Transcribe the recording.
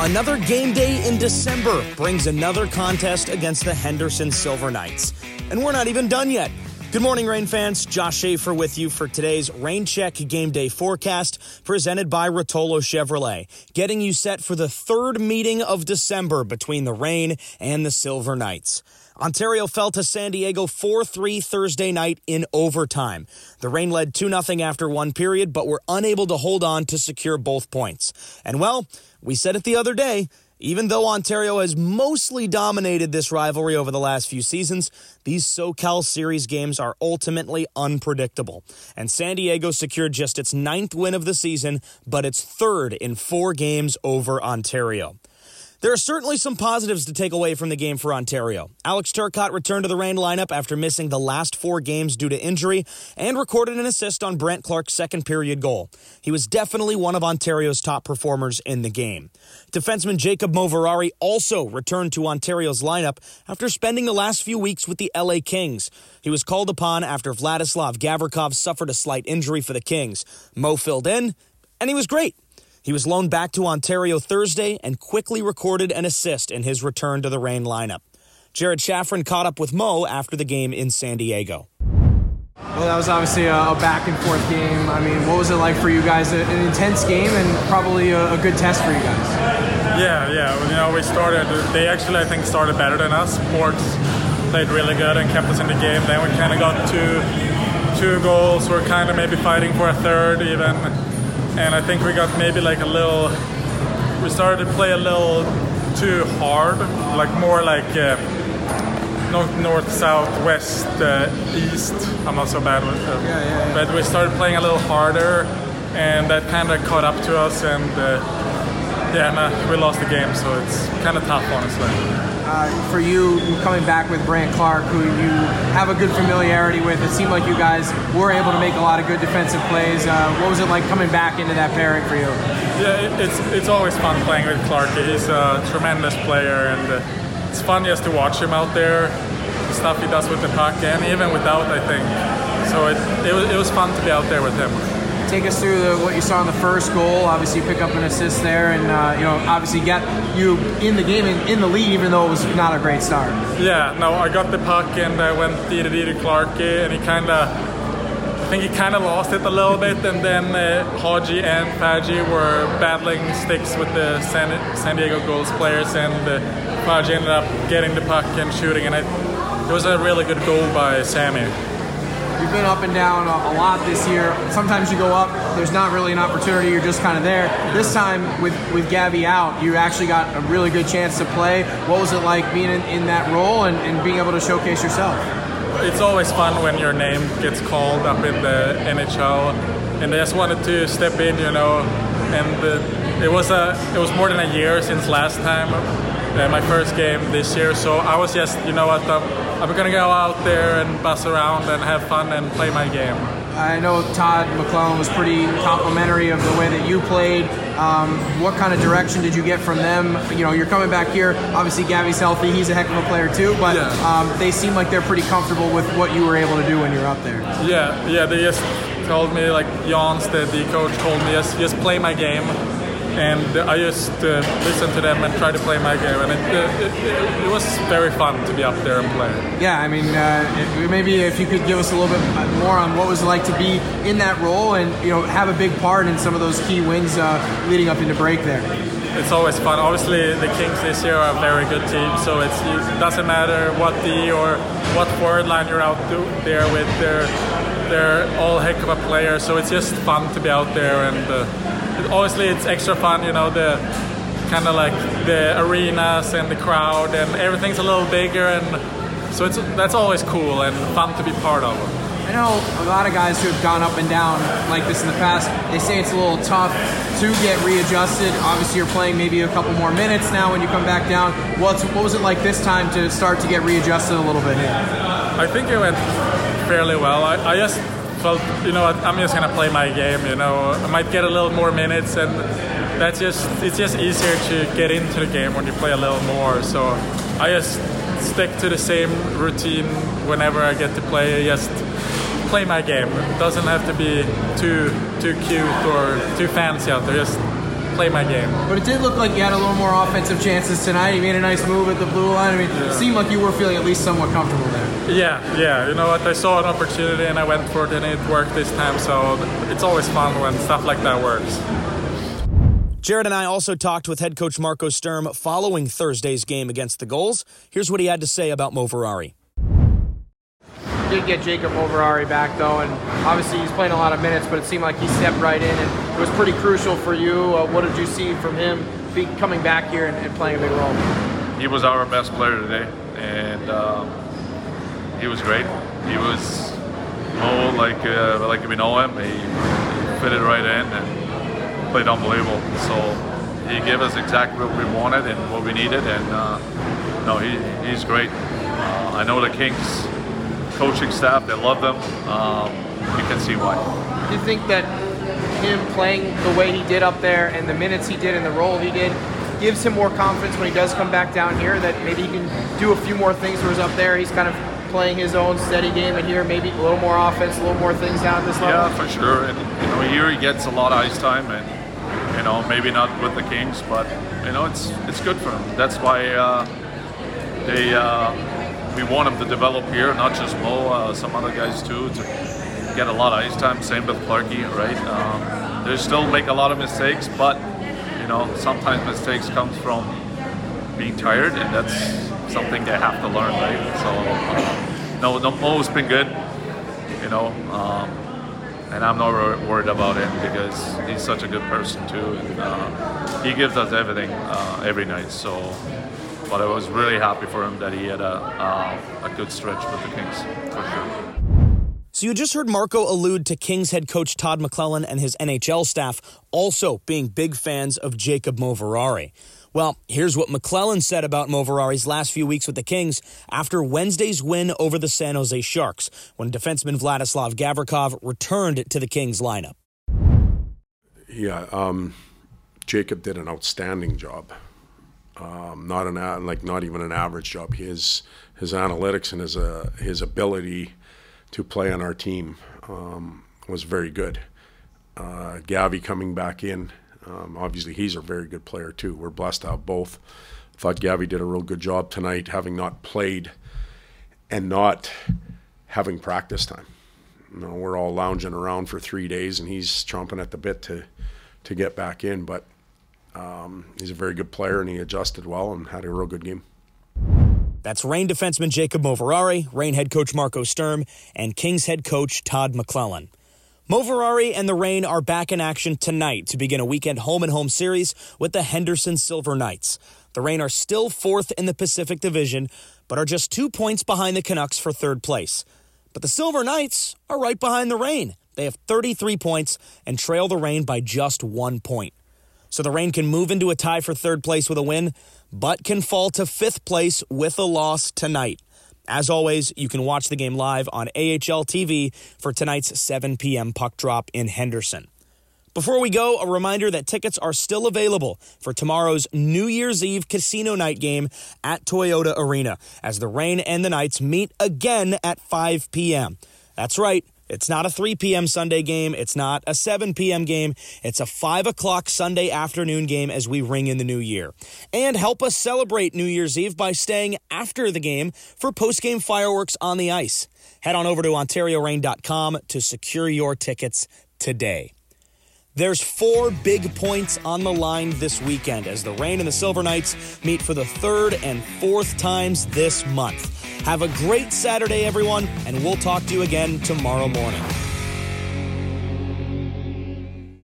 Another game day in December brings another contest against the Henderson Silver Knights. And we're not even done yet. Good morning, Reign fans. Josh Schaefer with you for today's Reign Check Game Day forecast presented by Rotolo Chevrolet, getting you set for the third meeting of December between the Reign and the Silver Knights. Ontario fell to San Diego 4 3 Thursday night in overtime. The Reign led 2 0 after one period, but were unable to hold on to secure both points. And well, we said it the other day. Even though Ontario has mostly dominated this rivalry over the last few seasons, these SoCal Series games are ultimately unpredictable. And San Diego secured just its ninth win of the season, but its third in four games over Ontario. There are certainly some positives to take away from the game for Ontario. Alex Turcotte returned to the Reign lineup after missing the last four games due to injury and recorded an assist on Brandt Clarke's second period goal. He was definitely one of Ontario's top performers in the game. Defenseman Jacob Moverare also returned to Ontario's lineup after spending the last few weeks with the LA Kings. He was called upon after Vladislav Gavrikov suffered a slight injury for the Kings. Mo filled in, and he was great. He was loaned back to Ontario Thursday and quickly recorded an assist in his return to the Reign lineup. Jared Shafran caught up with Mo after the game in San Diego. Well, that was obviously a, a, back and forth game. I mean, what was it like for you guys? An intense game and probably a, a good test for you guys. Yeah, yeah. You know, we started. They actually, I think, started better than us. Ports played really good and kept us in the game. Then we kind of got two two goals. We're kind of maybe fighting for a third even and I think we got maybe like a little. We started to play a little too hard, like more like uh, north, north, south, west, uh, east. I'm not so bad with them, yeah, yeah, yeah. but we started playing a little harder, and that kind of caught up to us, and uh, yeah, nah, we lost the game, so it's kind of tough, honestly uh, for you coming back with Brandt Clarke, who you have a good familiarity with. It seemed like you guys were able to make a lot of good defensive plays. Uh, what was it like coming back into that pairing for you? Yeah, it's it's always fun playing with Clarke. He's a tremendous player, and it's fun just to watch him out there, the stuff he does with the puck, and even without, I think. So it, it, was, it was fun to be out there with him take us through the, what you saw in the first goal. Obviously, you pick up an assist there, and uh, you know, obviously, get you in the game in, in, the lead, even though it was not a great start. Yeah, no, I got the puck and I went to to Clarke, and he kind of, I think he kind of lost it a little bit, and then uh, Haji and Faji were battling sticks with the San, San Diego Gulls players, and uh, ended up getting the puck and shooting, and it was a really good goal by Sammy. You've been up and down a, a, lot this year. Sometimes you go up, there's not really an opportunity, you're just kind of there. This time, with, with Gabby out, you actually got a really good chance to play. What was it like being in, in that role and, and being able to showcase yourself? It's always fun when your name gets called up in the NHL, and I just wanted to step in, you know, and uh, it was a it was more than a year since last time uh, my first game this year. So I was just, you know what, I'm, I'm gonna go out there and buzz around and have fun and play my game. I know Todd McLellan was pretty complimentary of the way that you played. Um, what kind of direction did you get from them? You know, you're coming back here. Obviously, Gabby's healthy; he's a heck of a player too. But yeah. um, they seem like they're pretty comfortable with what you were able to do when you're up there. Yeah, yeah. They just told me, like Jans, the, the coach, told me, just just play my game and I just uh, listened to them and tried to play my game, and it, uh, it, it, was very fun to be up there and play. Yeah, I mean, uh, maybe if you could give us a little bit more on what it was like to be in that role and you know have a big part in some of those key wins uh, leading up into break there. It's always fun. Obviously, the Kings this year are a very good team, so it doesn't matter what D or what forward line you're out to there with. They're they're all heck of a player, so it's just fun to be out there and uh, obviously it's extra fun, you know, the kind of like the arenas and the crowd and everything's a little bigger and so it's that's always cool and fun to be part of. I know a lot of guys who have gone up and down like this in the past. They say it's a little tough to get readjusted. Obviously, you're playing maybe a couple more minutes now when you come back down. What's what was it like this time to start to get readjusted a little bit? I think it went fairly well. I, I just felt, you know, I'm just gonna play my game. You know, I might get a little more minutes, and that's just it's just easier to get into the game when you play a little more. So I just stick to the same routine whenever I get to play. I Just play my game. It doesn't have to be too too cute or too fancy out there. Just play my game. But it did look like you had a little more offensive chances tonight. You made a nice move at the blue line. I mean, yeah. it seemed like you were feeling at least somewhat comfortable there. Yeah, yeah. You know what? I saw an opportunity and I went for it, and it worked this time. So it's always fun when stuff like that works. Jared and I also talked with head coach Marco Sturm following Thursday's game against the Gulls. Here's what he had to say about Moverare did get Jacob Moverare back though, and obviously he's playing a lot of minutes, but it seemed like he stepped right in, and it was pretty crucial for you. Uh, what did you see from him be coming back here and, and, playing a big role? He was our best player today, and um, he was great. He was Mo like uh, like we know him. He, he fitted right in and played unbelievable. So he gave us exactly what we wanted and what we needed, and uh, no, he, he's great. Uh, I know the Kings coaching staff. They love them. Um, you can see why. Do you think that him playing the way he did up there and the minutes he did and the role he did gives him more confidence when he does come back down here that maybe he can do a few more things whereas up there he's kind of playing his own steady game and here maybe a little more offense, a little more things down at this level? Yeah, for sure. And you know, here he gets a lot of ice time and you know, maybe not with the Kings, but you know, it's it's good for him. That's why uh, they uh, we want him to develop here, not just Mo, uh, some other guys too, to get a lot of ice time. Same with Clarky, right? Um, they still make a lot of mistakes, but you know sometimes mistakes comes from being tired, and that's something they have to learn, right? So uh, no, no, Mo's been good, you know. Um, and I'm not worried about him because he's such a good person too, and uh, he gives us everything uh, every night. So but I was really happy for him that he had a, uh, a good stretch with the Kings, for sure. So you just heard Marco allude to Kings head coach Todd McLellan and his NHL staff also being big fans of Jacob Moverare. Well, here's what McLellan said about Moverare's last few weeks with the Kings after Wednesday's win over the San Jose Sharks when defenseman Vladislav Gavrikov returned to the Kings lineup. Yeah, um, Jacob did an outstanding job um, not an like not even an average job. His his analytics and his uh, his ability to play on our team um, was very good. Uh, Gavi coming back in, um, obviously he's a very good player too. We're blessed to have both. Thought Gavi did a real good job tonight, having not played and not having practice time. You know, we're all lounging around for three days, and he's chomping at the bit to to get back in. But um, he's a very good player, and he adjusted well and had a real good game. That's Reign defenseman Jacob Moverare, Reign head coach Marco Sturm, and Kings head coach Todd Moverare and the Reign are back in action tonight to begin a weekend home and home series with the Henderson Silver Knights. The Reign are still fourth in the Pacific Division, but are just two points behind the Canucks for third place. But the Silver Knights are right behind the Reign. They have 33 points and trail the Reign by just one point. So the Reign can move into a tie for third place with a win, but can fall to fifth place with a loss tonight. As always, you can watch the game live on AHL TV for tonight's 7 p.m. puck drop in Henderson. Before we go, a reminder that tickets are still available for tomorrow's New Year's Eve casino night game at Toyota Arena as the Reign and the Knights meet again at 5 p.m. That's right. It's not a 3 p.m. Sunday game. It's not a 7 p.m. game. It's a 5 o'clock Sunday afternoon game as we ring in the new year. And help us celebrate New Year's Eve by staying after the game for post game fireworks on the ice. Head on over to OntarioReign.com to secure your tickets today. There's four big points on the line this weekend as the Reign and the Silver Knights meet for the third and fourth times this month. Have a great Saturday, everyone, and we'll talk to you again tomorrow morning.